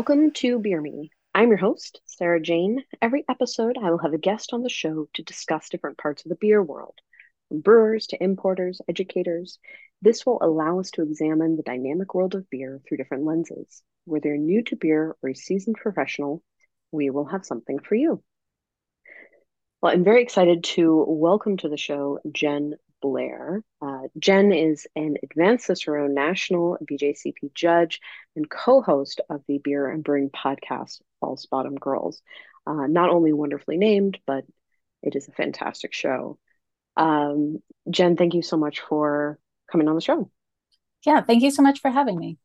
Welcome to Beer Me. I'm your host, Sarah Jane. Every episode, I will have a guest on the show to discuss different parts of the beer world, from brewers to importers, educators. This will allow us to examine the dynamic world of beer through different lenses. Whether you're new to beer or a seasoned professional, we will have something for you. Well, I'm very excited to welcome to the show Jen Blair. Uh, Jen is an Advanced Cicerone National BJCP judge and co host of the beer and brewing podcast, False Bottomed Girls. Uh, not only wonderfully named, but it is a fantastic show. Um, Jen, thank you so much for coming on the show. Yeah, thank you so much for having me.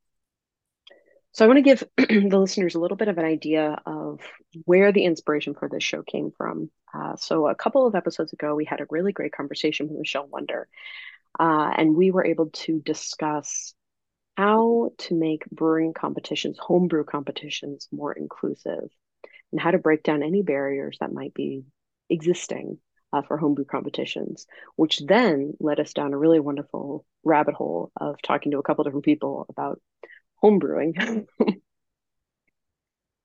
So, I want to give the listeners a little bit of an idea of where the inspiration for this show came from. Uh, so, a couple of episodes ago, we had a really great conversation with Michelle Wonder, uh, and we were able to discuss how to make brewing competitions, homebrew competitions, more inclusive, and how to break down any barriers that might be existing uh, for homebrew competitions, which then led us down a really wonderful rabbit hole of talking to a couple different people about homebrewing.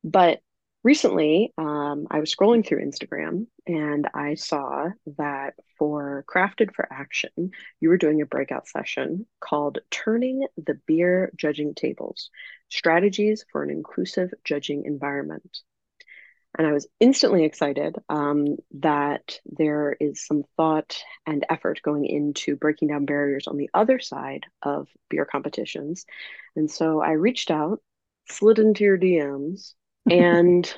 but recently, um, I was scrolling through Instagram and I saw that for Crafted for Action, you were doing a breakout session called Turning the Beer Judging Tables Strategies for an Inclusive Judging Environment. And I was instantly excited um, that there is some thought and effort going into breaking down barriers on the other side of beer competitions. And so I reached out, slid into your DMs, and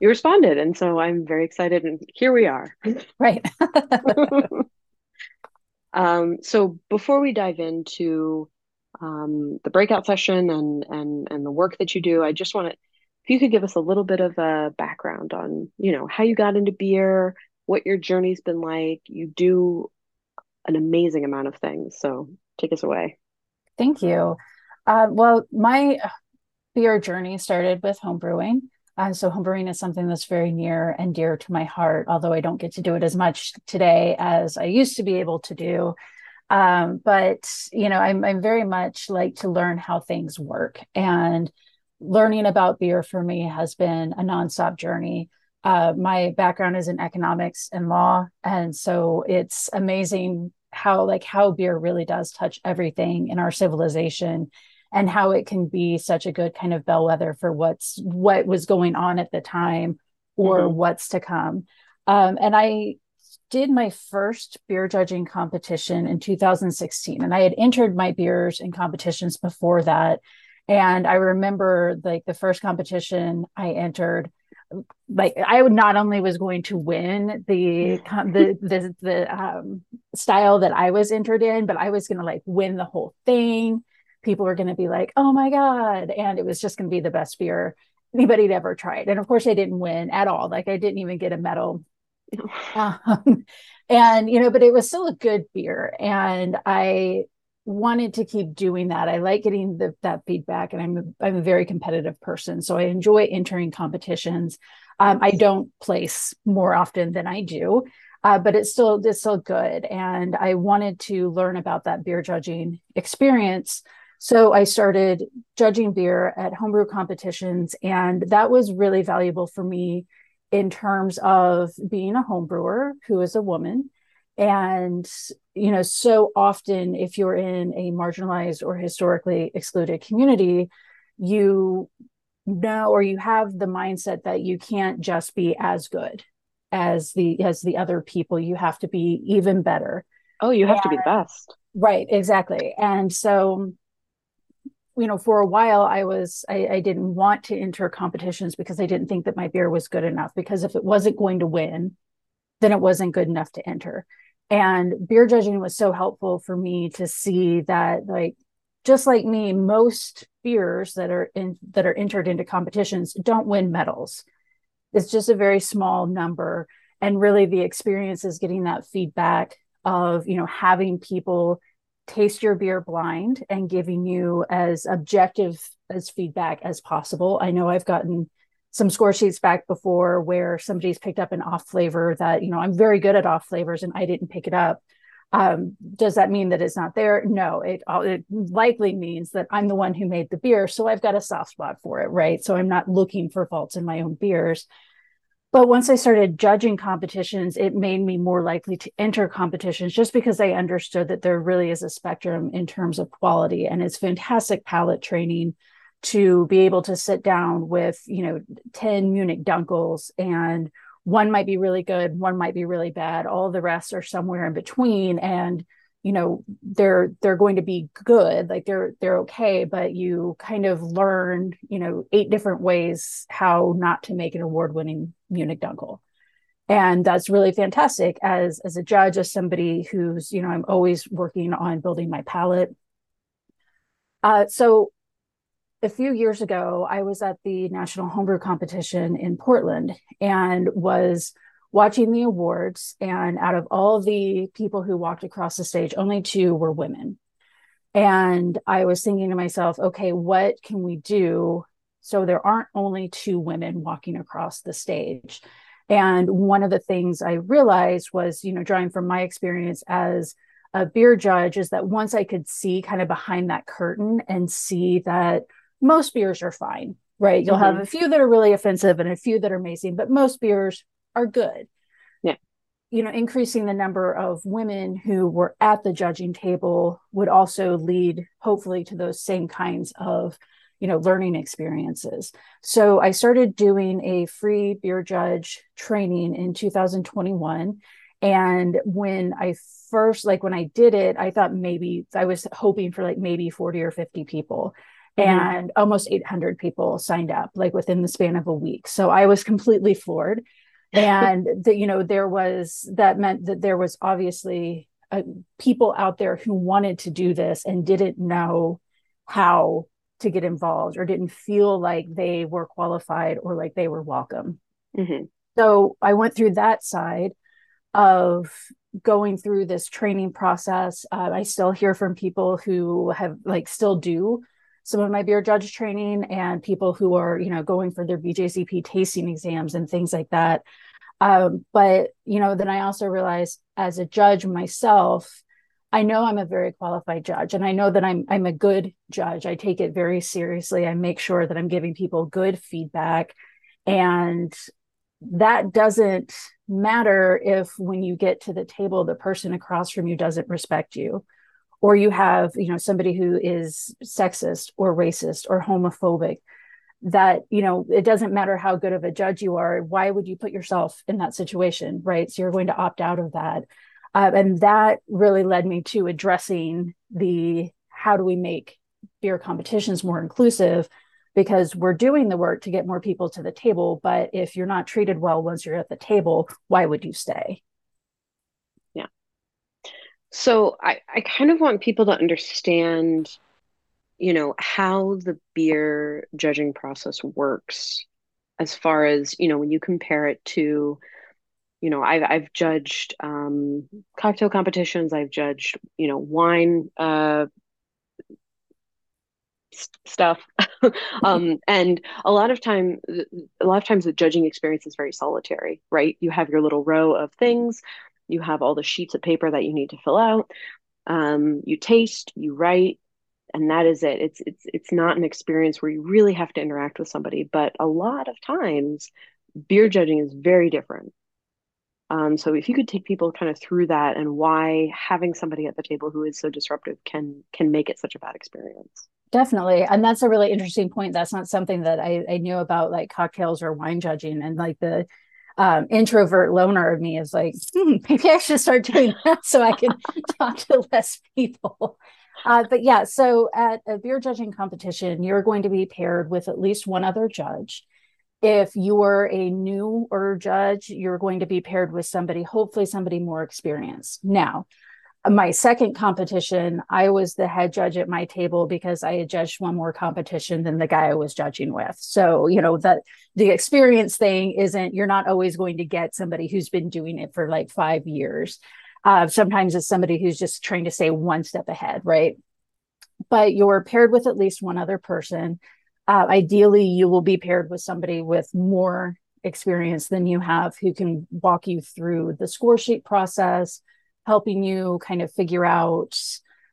you responded. And so I'm very excited. And here we are. Right. um, so before we dive into um, the breakout session and, and, and the work that you do, I just want to if you could give us a little bit of a background on, you know, how you got into beer, what your journey's been like. You do an amazing amount of things. So take us away. Thank you. Uh, well, my beer journey started with homebrewing. And so homebrewing is something that's very near and dear to my heart, although I don't get to do it as much today as I used to be able to do. Um, but you know, I'm I'm very much like to learn how things work. And learning about beer for me has been a nonstop journey. Uh, my background is in economics and law, and so it's amazing how like how beer really does touch everything in our civilization and how it can be such a good kind of bellwether for what's what was going on at the time or mm-hmm. what's to come um, and i did my first beer judging competition in 2016 and i had entered my beers in competitions before that and I remember like the first competition I entered, like I would not only was going to win the the the, the um, style that I was entered in, but I was going to like win the whole thing. People were going to be like, "Oh my god!" and it was just going to be the best beer anybody'd ever tried. And of course, I didn't win at all. Like I didn't even get a medal. um, and you know, but it was still a good beer, and I wanted to keep doing that. I like getting the, that feedback, and I'm a, I'm a very competitive person, so I enjoy entering competitions. Um, I don't place more often than I do, uh, but it's still it's still good. And I wanted to learn about that beer judging experience, so I started judging beer at homebrew competitions, and that was really valuable for me in terms of being a homebrewer who is a woman and you know so often if you're in a marginalized or historically excluded community you know or you have the mindset that you can't just be as good as the as the other people. You have to be even better. Oh you have and, to be the best. Right exactly. And so you know for a while i was I, I didn't want to enter competitions because i didn't think that my beer was good enough because if it wasn't going to win then it wasn't good enough to enter and beer judging was so helpful for me to see that like just like me most beers that are in that are entered into competitions don't win medals. It's just a very small number. And really the experience is getting that feedback of you know having people taste your beer blind and giving you as objective as feedback as possible. I know i've gotten some score sheets back before where somebody's picked up an off flavor that you know i'm very good at off flavors and i didn't pick it up Um, does that mean that it's not there? No, it, it likely means that I'm the one who made the beer. So I've got a soft spot for it, right? So I'm not looking for faults in my own beers. But once I started judging competitions, it made me more likely to enter competitions just because I understood that there really is a spectrum in terms of quality. And it's fantastic palate training to be able to sit down with, you know, 10 Munich Dunkels and one might be really good, one might be really bad. All the rest are somewhere in between. And you know they're they're going to be good like they're they're okay but you kind of learn you know eight different ways how not to make an award winning munich dunkel and that's really fantastic as as a judge as somebody who's you know i'm always working on building my palate uh, so a few years ago i was at the national homebrew competition in portland and was watching the awards, and out of all the people who walked across the stage, only two were women. And I was thinking to myself, okay, what can we do so there aren't only two women walking across the stage? And one of the things I realized was, you know, drawing from my experience as a beer judge, is that once I could see kind of behind that curtain and see that most beers are fine, right? You'll mm-hmm. have a few that are really offensive and a few that are amazing, but most beers are good. Yeah. You know, increasing the number of women who were at the judging table would also lead, hopefully, to those same kinds of, you know, learning experiences. So I started doing a free beer judge training in 2021. And when I first, like when I did it, I thought maybe I was hoping for like maybe 40 or 50 people. Mm-hmm. and almost 800 people signed up like within the span of a week so i was completely floored and that you know there was that meant that there was obviously uh, people out there who wanted to do this and didn't know how to get involved or didn't feel like they were qualified or like they were welcome mm-hmm. so i went through that side of going through this training process uh, i still hear from people who have like still do some of my beer judge training and people who are you know going for their bjcp tasting exams and things like that. Um, but you know then i also realized as a judge myself i know i'm a very qualified judge and i know that i'm i'm a good judge. I take it very seriously. I make sure that i'm giving people good feedback. And that doesn't matter if when you get to the table the person across from you doesn't respect you or you have you know somebody who is sexist or racist or homophobic that you know it doesn't matter how good of a judge you are why would you put yourself in that situation right? So you're going to opt out of that. Uh, and that really led me to addressing the how do we make beer competitions more inclusive? Because we're doing the work to get more people to the table but if you're not treated well once you're at the table why would you stay so I, I kind of want people to understand, you know, how the beer judging process works as far as, you know, when you compare it to, you know, I've, I've judged um, cocktail competitions, I've judged, you know, wine uh, stuff. Um, and a lot of time a lot of times the judging experience is very solitary right? You have your little row of things you have all the sheets of paper that you need to fill out. Um, you taste you write and that is it. It's it's it's not an experience where you really have to interact with somebody but a lot of times beer judging is very different. Um, so if you could take people kind of through that and why having somebody at the table who is so disruptive can can make it such a bad experience. Definitely. And that's a really interesting point. That's not something that i, I knew about like cocktails or wine judging and like the um, introvert loner of me is like, hmm, maybe I should start doing that so I can talk to less people. Uh, but yeah, so at a beer judging competition, you're going to be paired with at least one other judge. If you're a newer judge, you're going to be paired with somebody, hopefully somebody more experienced. Now, my second competition, I was the head judge at my table because I had judged one more competition than the guy I was judging with. So, you know, that the experience thing isn't, you're not always going to get somebody who's been doing it for like five years. Uh, sometimes it's somebody who's just trying to stay one step ahead, right? But you're paired with at least one other person. Uh, ideally, you will be paired with somebody with more experience than you have who can walk you through the score sheet process helping you kind of figure out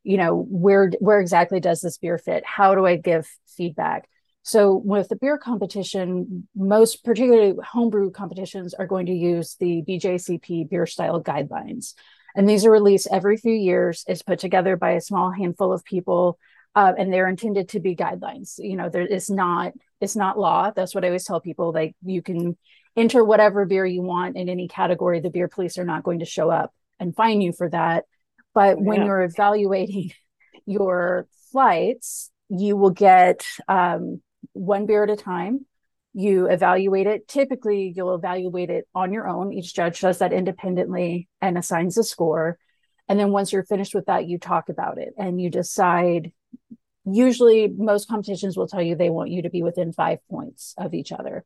you know where where exactly does this beer fit? How do i give feedback? So with the beer competition most particularly homebrew competitions are going to use the bjcp beer style guidelines. And these are released every few years. It's put together by a small handful of people uh, and they're intended to be guidelines. You know there is not it's not law. That's what i always tell people like you can enter whatever beer you want in any category. The beer police are not going to show up and fine you for that. But yeah. when you're evaluating your flights you will get um, one beer at a time. You evaluate it. Typically you'll evaluate it on your own. Each judge does that independently and assigns a score. And then once you're finished with that you talk about it and you decide. Usually most competitions will tell you they want you to be within five points of each other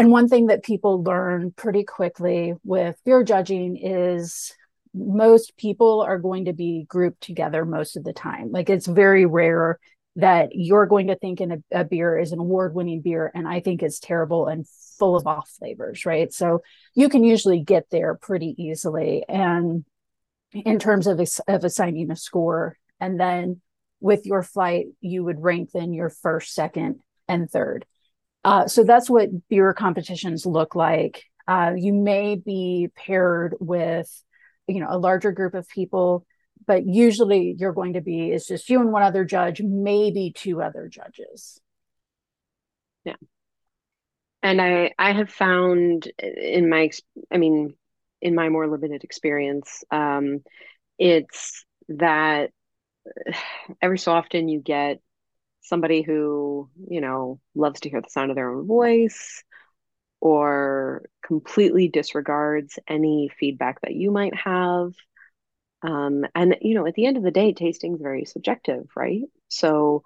and one thing that people learn pretty quickly with beer judging is most people are going to be grouped together most of the time. Like it's very rare that you're going to think in a, a beer is an award-winning beer and i think it's terrible and full of off flavors right? So you can usually get there pretty easily. And in terms of, of assigning a score and then with your flight, you would rank then your first, second, and third. Uh, so that's what beer competitions look like. Uh, you may be paired with, you know, a larger group of people, but usually you're going to be it's just you and one other judge, maybe two other judges. Yeah, and I I have found in my I mean in my more limited experience, um, it's that every so often you get somebody who, you know, loves to hear the sound of their own voice or completely disregards any feedback that you might have. Um, and, you know, at the end of the day, tasting is very subjective, right? So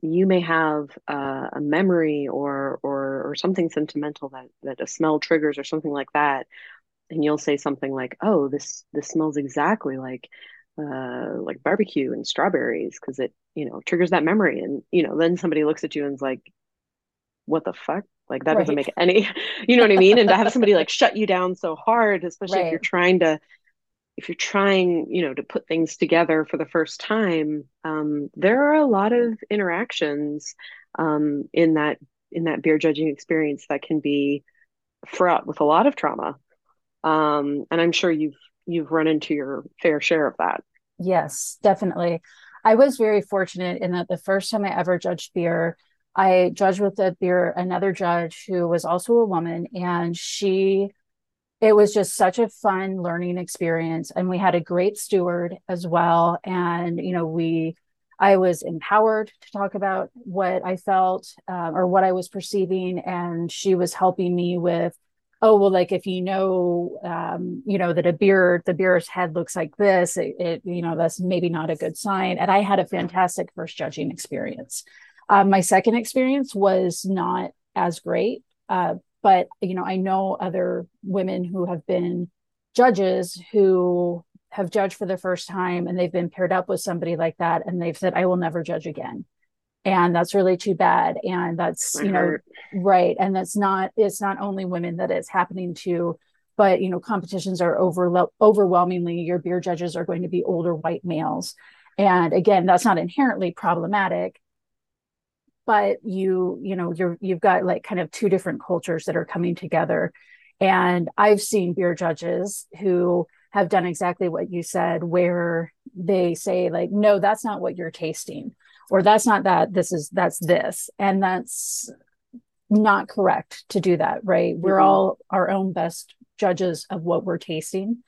you may have uh, a memory or, or, or something sentimental that, that a smell triggers or something like that. And you'll say something like, oh, this, this smells exactly like uh, like barbecue and strawberries because it you know triggers that memory. And you know then somebody looks at you and is like what the fuck? Like that right. doesn't make any you know what i mean? And to have somebody like shut you down so hard especially right. if you're trying to if you're trying you know to put things together for the first time um, there are a lot of interactions um, in that in that beer judging experience that can be fraught with a lot of trauma. Um, and i'm sure you've you've run into your fair share of that Yes, definitely. I was very fortunate in that the first time I ever judged beer, I judged with a beer another judge who was also a woman, and she it was just such a fun learning experience and we had a great steward as well and you know we i was empowered to talk about what i felt um, or what i was perceiving and she was helping me with oh well like if you know um, you know that a beer the beer's head looks like this it, it, you know that's maybe not a good sign. And i had a fantastic first judging experience. Uh, my second experience was not as great uh, but you know i know other women who have been judges who have judged for the first time and they've been paired up with somebody like that and they've said i will never judge again and that's really too bad. And that's you know right. And that's not it's not only women that it's happening to but you know competitions are over overwhelmingly your beer judges are going to be older white males. And again that's not inherently problematic but you you know you're you've got like kind of two different cultures that are coming together. And i've seen beer judges who have done exactly what you said where they say like no that's not what you're tasting or that's not that this is that's this. And that's not correct to do that right? Mm-hmm. we're all our own best judges of what we're tasting.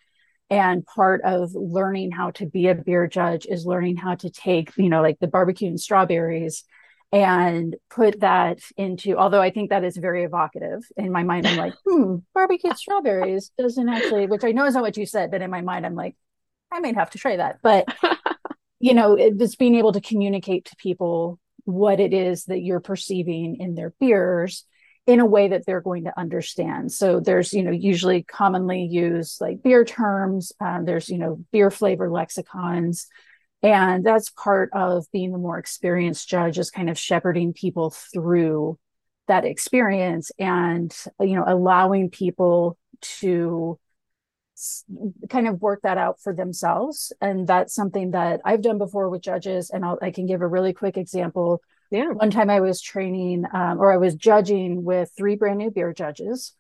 And part of learning how to be a beer judge is learning how to take you know like the barbecue and strawberries and put that into although i think that is very evocative. In my mind i'm like hmm barbecue strawberries doesn't actually which i know is not what you said but in my mind i'm like i might have to try that. But you know it's being able to communicate to people what it is that you're perceiving in their beers in a way that they're going to understand. So there's you know usually commonly used like beer terms um, there's you know beer flavor lexicons and that's part of being the more experienced judge is kind of shepherding people through that experience and you know allowing people to kind of work that out for themselves. And that's something that I've done before with judges. And I'll, i can give a really quick example. Yeah. One time I was training um, or I was judging with three brand new beer judges.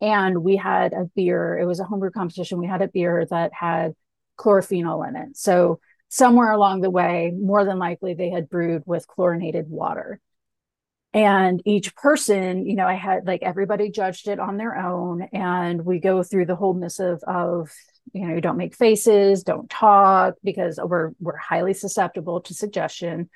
And we had a beer, it was a homebrew competition. We had a beer that had chlorophenol in it. So somewhere along the way, more than likely, they had brewed with chlorinated water and each person you know i had like everybody judged it on their own and we go through the whole missive of you know you don't make faces don't talk because we're we're highly susceptible to suggestion.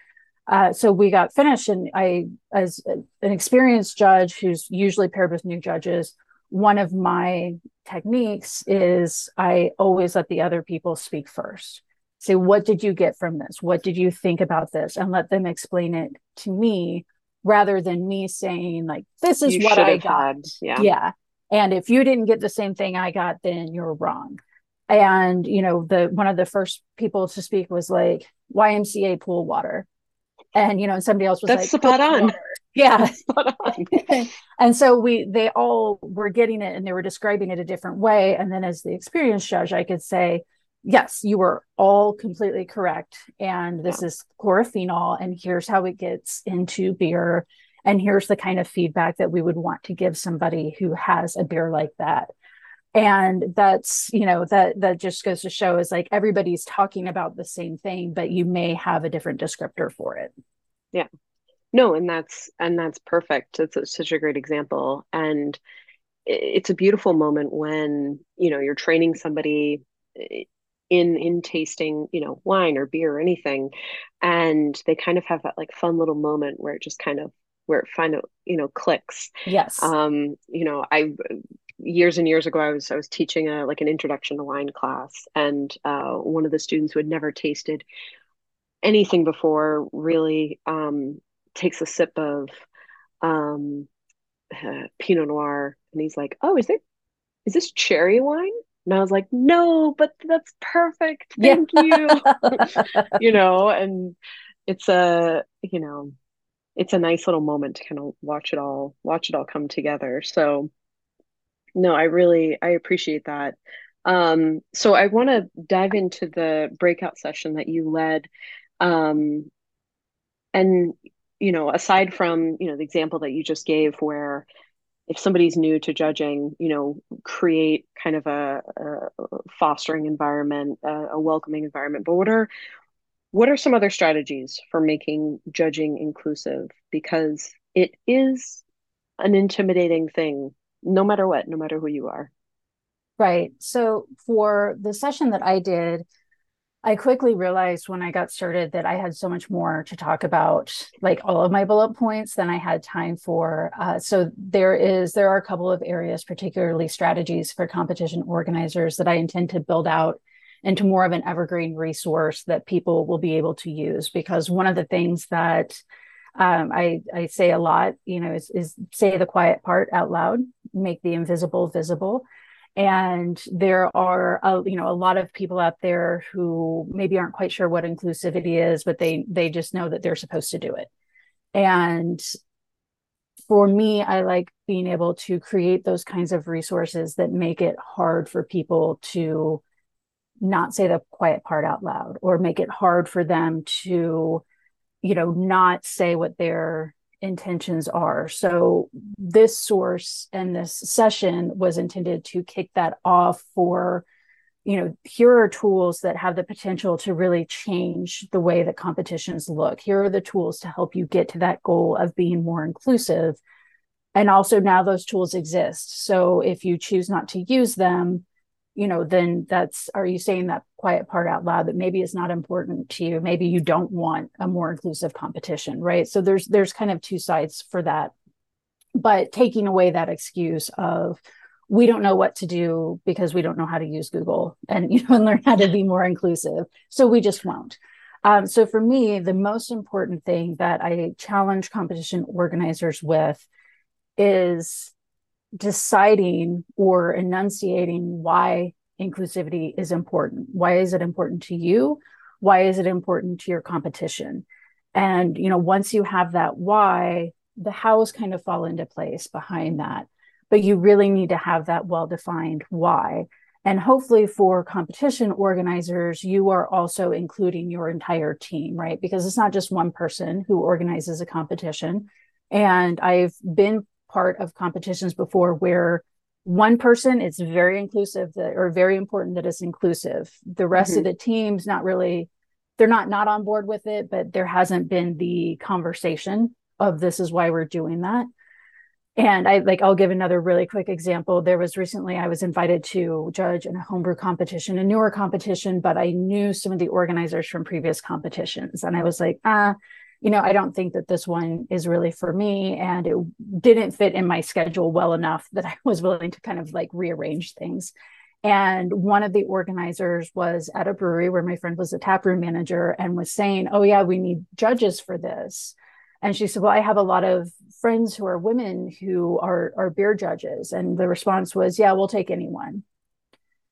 Uh, so we got finished and i as an experienced judge who's usually paired with new judges one of my techniques is i always let the other people speak first. Say what did you get from this? What did you think about this? and let them explain it to me rather than me saying like this is you what I got. Had. Yeah. Yeah. And if you didn't get the same thing I got, then you're wrong. And you know, the one of the first people to speak was like YMCA pool water. And you know, and somebody else was That's like spot on. Water. Yeah. spot on. and so we they all were getting it and they were describing it a different way. And then as the experienced judge, I could say, yes, you were all completely correct. And this yeah. is chlorophenol, and here's how it gets into beer. And here's the kind of feedback that we would want to give somebody who has a beer like that. And that's, you know, that that just goes to show is like everybody's talking about the same thing, but you may have a different descriptor for it. Yeah. No, and that's and that's perfect. It's such a great example. And it's a beautiful moment when, you know, you're training somebody eh, in in tasting you know wine or beer or anything. And they kind of have that like fun little moment where it just kind of where it kind of you know clicks. Yes. Um you know i years and years ago i was i was teaching a like an introduction to wine class. And uh, one of the students who had never tasted anything before really um takes a sip of um uh, pinot noir. And he's like oh is there is this cherry wine and I was like, no, but that's perfect. Thank yeah. you. you know, and it's a, you know, it's a nice little moment to kind of watch it all, watch it all come together. So no, I really, I appreciate that. Um, so I want to dive into the breakout session that you led. Um, and, you know, aside from, you know, the example that you just gave where if somebody's new to judging, you know, create kind of a, a fostering environment, a, a, welcoming environment. But what are what are some other strategies for making judging inclusive? Because it is an intimidating thing, no matter what, no matter who you are. Right. So for the session that I did, I quickly realized when I got started that I had so much more to talk about, like all of my bullet points, than I had time for. Uh, so there is there are a couple of areas, particularly strategies for competition organizers, that I intend to build out into more of an evergreen resource that people will be able to use. Because one of the things that um, I I say a lot, you know, is, is say the quiet part out loud, make the invisible visible and there are a, you know a lot of people out there who maybe aren't quite sure what inclusivity is but they they just know that they're supposed to do it. And for me i like being able to create those kinds of resources that make it hard for people to not say the quiet part out loud or make it hard for them to you know not say what they're intentions are. So this source and this session was intended to kick that off for you know here are tools that have the potential to really change the way that competitions look. Here are the tools to help you get to that goal of being more inclusive. And also now those tools exist. So if you choose not to use them you know, then that's are you saying that quiet part out loud that maybe it's not important to you? Maybe you don't want a more inclusive competition, right? So there's there's kind of two sides for that. But taking away that excuse of we don't know what to do because we don't know how to use Google and you know and learn how to be more inclusive. So we just won't. Um, so for me, the most important thing that I challenge competition organizers with is deciding or enunciating why inclusivity is important. Why is it important to you? Why is it important to your competition? And you know, once you have that why, the hows kind of fall into place behind that. But you really need to have that well-defined why. And hopefully, for competition organizers, you are also including your entire team, right? Because it's not just one person who organizes a competition. And I've been part of competitions before where one person it's very inclusive that, or very important that it's inclusive. The rest mm-hmm. of the team's not really they're not not on board with it but there hasn't been the conversation of this is why we're doing that. And i like i'll give another really quick example. There was recently i was invited to judge in a homebrew competition a newer competition but i knew some of the organizers from previous competitions. And i was like ah you know i don't think that this one is really for me and it didn't fit in my schedule well enough that i was willing to kind of like rearrange things and one of the organizers was at a brewery where my friend was a taproom manager and was saying, Oh, yeah, we need judges for this. And she said, Well, I have a lot of friends who are women who are, are beer judges. And the response was, Yeah, we'll take anyone.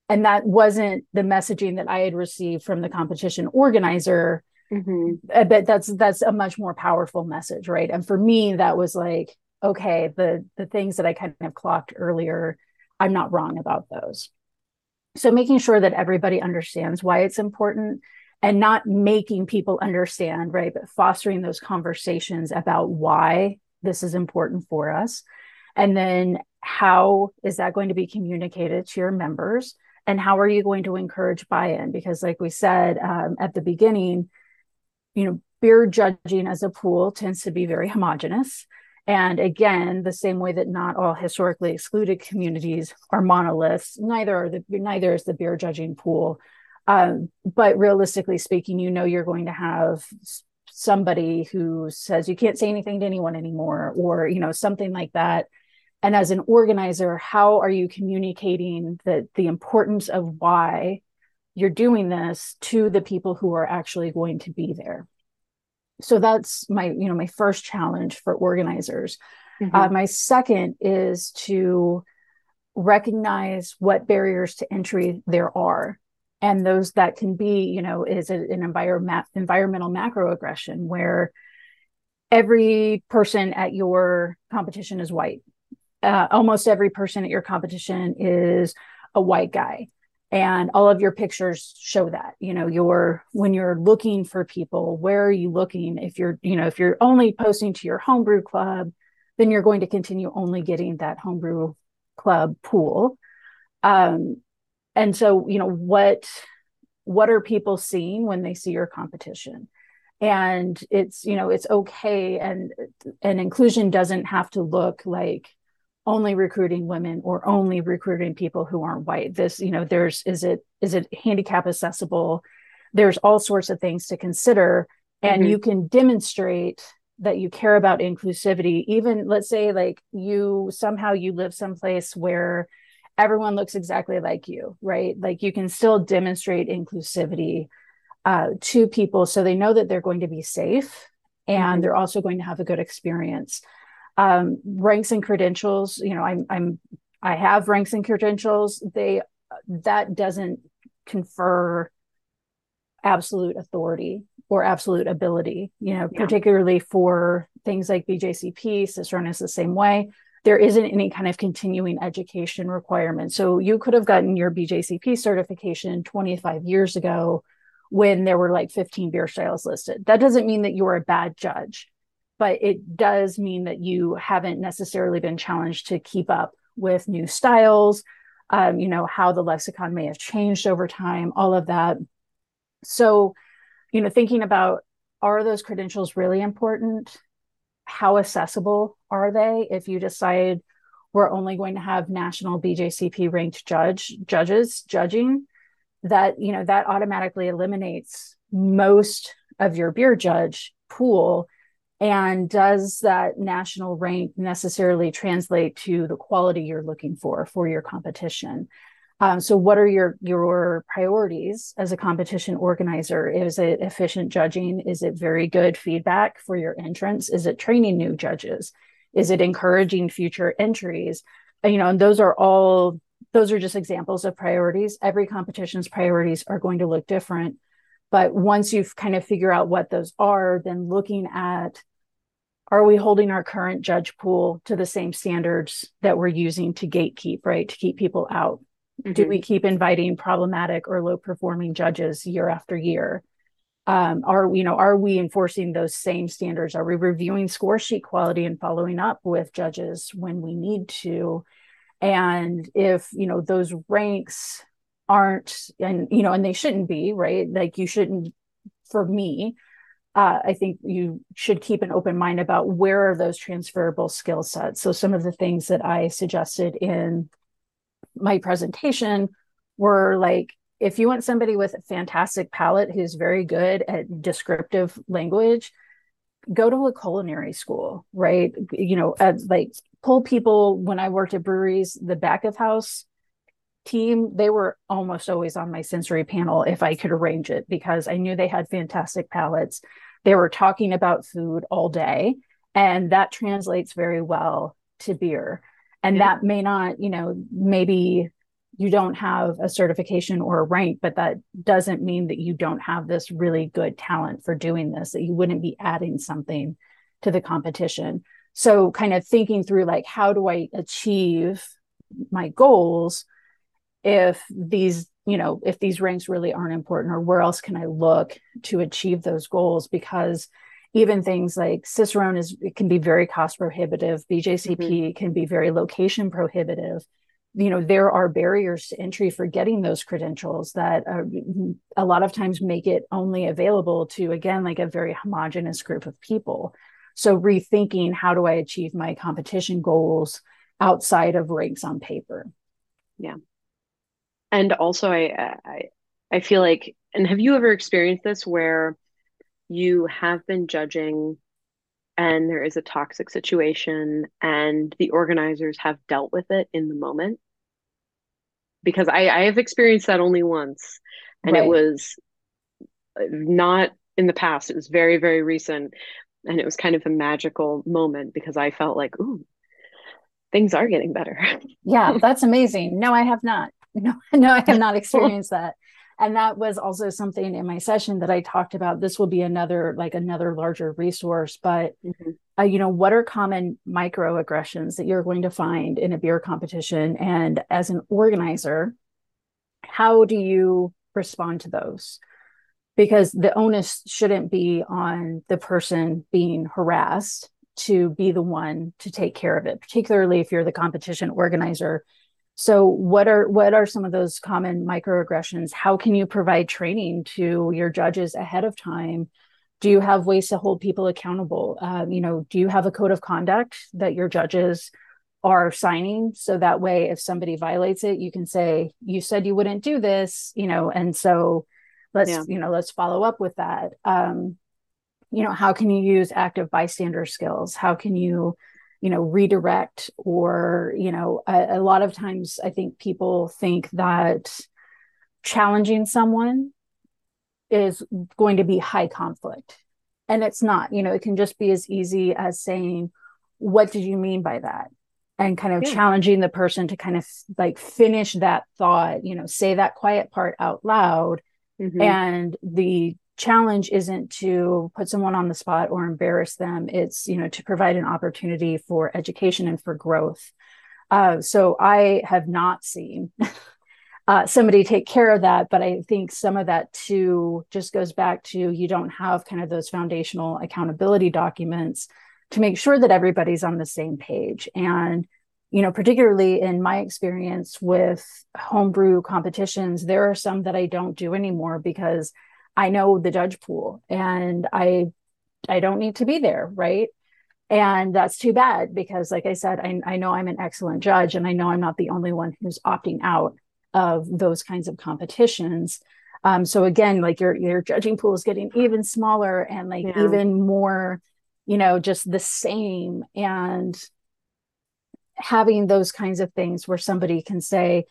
And that wasn't the messaging that I had received from the competition organizer. Mm-hmm. But that's that's a much more powerful message, right? And for me, that was like, okay, the the things that I kind of clocked earlier, I'm not wrong about those. So making sure that everybody understands why it's important and not making people understand, right? But fostering those conversations about why this is important for us. And then how is that going to be communicated to your members? And how are you going to encourage buy in? Because, like we said um, at the beginning, you know, beer judging as a pool tends to be very homogenous. And again, the same way that not all historically excluded communities are monoliths, neither are the neither is the beer judging pool. Um, but realistically speaking, you know you're going to have somebody who says you can't say anything to anyone anymore, or you know something like that. And as an organizer, how are you communicating the the importance of why you're doing this to the people who are actually going to be there? so that's my you know my first challenge for organizers mm-hmm. uh, my second is to recognize what barriers to entry there are and those that can be you know is an environment environmental microaggression where every person at your competition is white uh, almost every person at your competition is a white guy and all of your pictures show that you know you're when you're looking for people where are you looking? If you're you know if you're only posting to your homebrew club then you're going to continue only getting that homebrew club pool. Um and so you know what what are people seeing when they see your competition? And it's you know it's okay. And and inclusion doesn't have to look like only recruiting women or only recruiting people who aren't white. This you know there's is it is it handicap accessible? There's all sorts of things to consider and mm-hmm. you can demonstrate that you care about inclusivity. Even let's say like you somehow you live someplace where everyone looks exactly like you right? Like you can still demonstrate inclusivity uh, to people so they know that they're going to be safe and mm-hmm. they're also going to have a good experience um, ranks and credentials you know i'm i'm i have ranks and credentials. They that doesn't confer absolute authority or absolute ability you know yeah. particularly for things like bjcp cicerone is the same way. There isn't any kind of continuing education requirement. So you could have gotten your bjcp certification 25 years ago when there were like 15 beer styles listed. That doesn't mean that you're a bad judge but it does mean that you haven't necessarily been challenged to keep up with new styles um, you know how the lexicon may have changed over time all of that. So you know thinking about are those credentials really important? How accessible are they if you decide we're only going to have national bjcp ranked judge judges judging? That you know that automatically eliminates most of your beer judge pool and does that national rank necessarily translate to the quality you're looking for for your competition? Um, so what are your your priorities as a competition organizer? Is it efficient judging? Is it very good feedback for your entrants? Is it training new judges? Is it encouraging future entries? You know and those are all those are just examples of priorities. Every competition's priorities are going to look different. But once you've kind of figure out what those are then looking at are we holding our current judge pool to the same standards that we're using to gatekeep, right? To keep people out? Mm-hmm. Do we keep inviting problematic or low performing judges year after year? Um, are you know are we enforcing those same standards? Are we reviewing score sheet quality and following up with judges when we need to? And if you know those ranks aren't and you know and they shouldn't be right like you shouldn't for me uh, i think you should keep an open mind about where are those transferable skill sets. So some of the things that i suggested in my presentation were like if you want somebody with a fantastic palate who's very good at descriptive language go to a culinary school right? You know like pull people when i worked at breweries the back of house team, they were almost always on my sensory panel if I could arrange it because I knew they had fantastic palates. They were talking about food all day, and that translates very well to beer. And yeah. that may not, you know, maybe you don't have a certification or a rank, but that doesn't mean that you don't have this really good talent for doing this, that you wouldn't be adding something to the competition. So, kind of thinking through like, how do I achieve my goals if these you know if these ranks really aren't important or where else can i look to achieve those goals? Because even things like cicerone is it can be very cost prohibitive. Bjcp mm-hmm. can be very location prohibitive. You know there are barriers to entry for getting those credentials that uh, a lot of times make it only available to again like a very homogenous group of people. So rethinking how do i achieve my competition goals outside of ranks on paper. Yeah and also I, I i feel like and have you ever experienced this where you have been judging and there is a toxic situation and the organizers have dealt with it in the moment? Because i i have experienced that only once. And right. it was uh, not in the past. It was very very recent. And it was kind of a magical moment because i felt like ooh things are getting better. Yeah that's amazing. No i have not no, no, I have not experienced that. And that was also something in my session that I talked about. This will be another, like another larger resource, but mm-hmm. uh, you know, what are common microaggressions that you're going to find in a beer competition? And as an organizer, how do you respond to those? Because the onus shouldn't be on the person being harassed to be the one to take care of it, particularly if you're the competition organizer so what are what are some of those common microaggressions? How can you provide training to your judges ahead of time? Do you have ways to hold people accountable? Um, you know, do you have a code of conduct that your judges are signing so that way if somebody violates it you can say you said you wouldn't do this you know and so let's yeah. you know let's follow up with that um you know how can you use active bystander skills how can you you know redirect or you know a, a lot of times i think people think that challenging someone is going to be high conflict and it's not you know it can just be as easy as saying what did you mean by that and kind of yeah. challenging the person to kind of like finish that thought you know say that quiet part out loud mm-hmm. and the challenge isn't to put someone on the spot or embarrass them. It's you know to provide an opportunity for education and for growth. Uh, so i have not seen uh, somebody take care of that but i think some of that too just goes back to you don't have kind of those foundational accountability documents to make sure that everybody's on the same page. And you know particularly in my experience with homebrew competitions there are some that i don't do anymore because I know the judge pool and I I don't need to be there, right? And that's too bad because like I said, I, I know I'm an excellent judge and I know I'm not the only one who's opting out of those kinds of competitions. Um, so again, like your your judging pool is getting even smaller and like yeah. even more, you know, just the same. And having those kinds of things where somebody can say,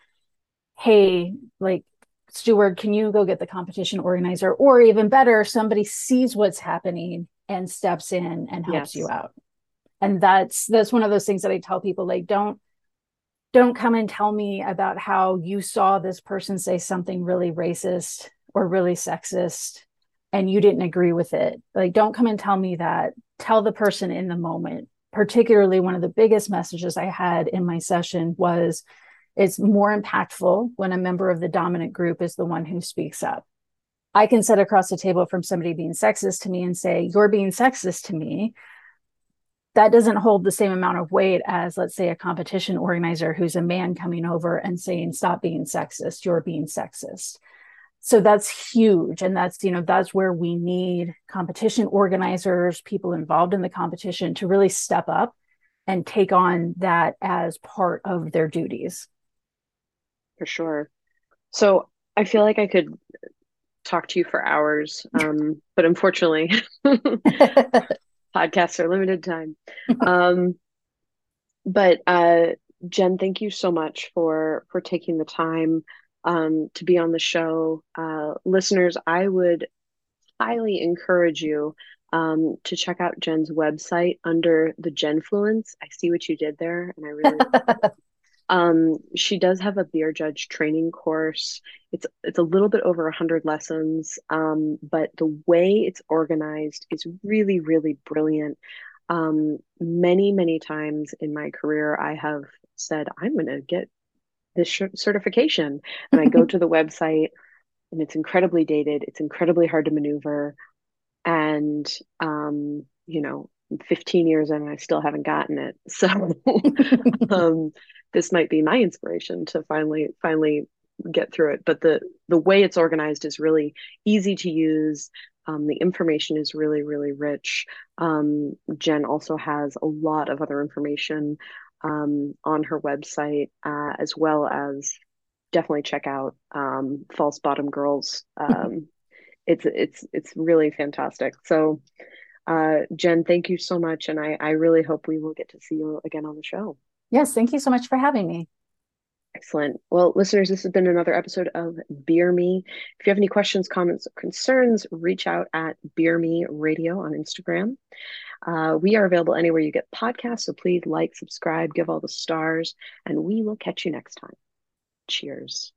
hey, like Steward, can you go get the competition organizer? Or even better, somebody sees what's happening and steps in and helps yes. you out. And that's that's one of those things that I tell people like don't don't come and tell me about how you saw this person say something really racist or really sexist and you didn't agree with it. Like don't come and tell me that. Tell the person in the moment. Particularly one of the biggest messages I had in my session was it's more impactful when a member of the dominant group is the one who speaks up. I can sit across the table from somebody being sexist to me and say, You're being sexist to me. That doesn't hold the same amount of weight as, let's say, a competition organizer who's a man coming over and saying, Stop being sexist. You're being sexist. So that's huge. And that's, you know, that's where we need competition organizers, people involved in the competition to really step up and take on that as part of their duties. For sure. So I feel like I could talk to you for hours, um, but unfortunately, podcasts are limited time. Um, but uh, Jen, thank you so much for for taking the time um, to be on the show. Uh, listeners, I would highly encourage you um, to check out Jen's website under the Jenfluence. I see what you did there, and I really Um, she does have a beer judge training course. It's it's a little bit over a hundred lessons, um, but the way it's organized is really really brilliant. Um, many many times in my career, I have said I'm going to get this certification, and I go to the website, and it's incredibly dated. It's incredibly hard to maneuver, and um, you know 15 years in and I still haven't gotten it. So um, this might be my inspiration to finally finally get through it. But the the way it's organized is really easy to use. Um, the information is really really rich. Um, Jen also has a lot of other information um, on her website, uh, as well as definitely check out um, False Bottomed Girls. Um, it's it's it's really fantastic. So. Uh, Jen, thank you so much. And I, I really hope we will get to see you again on the show. Yes, thank you so much for having me. Excellent. Well, listeners, this has been another episode of Beer Me. If you have any questions, comments, or concerns, reach out at Beer Me Radio on Instagram. Uh, we are available anywhere you get podcasts, so please like, subscribe, give all the stars, and we will catch you next time. Cheers.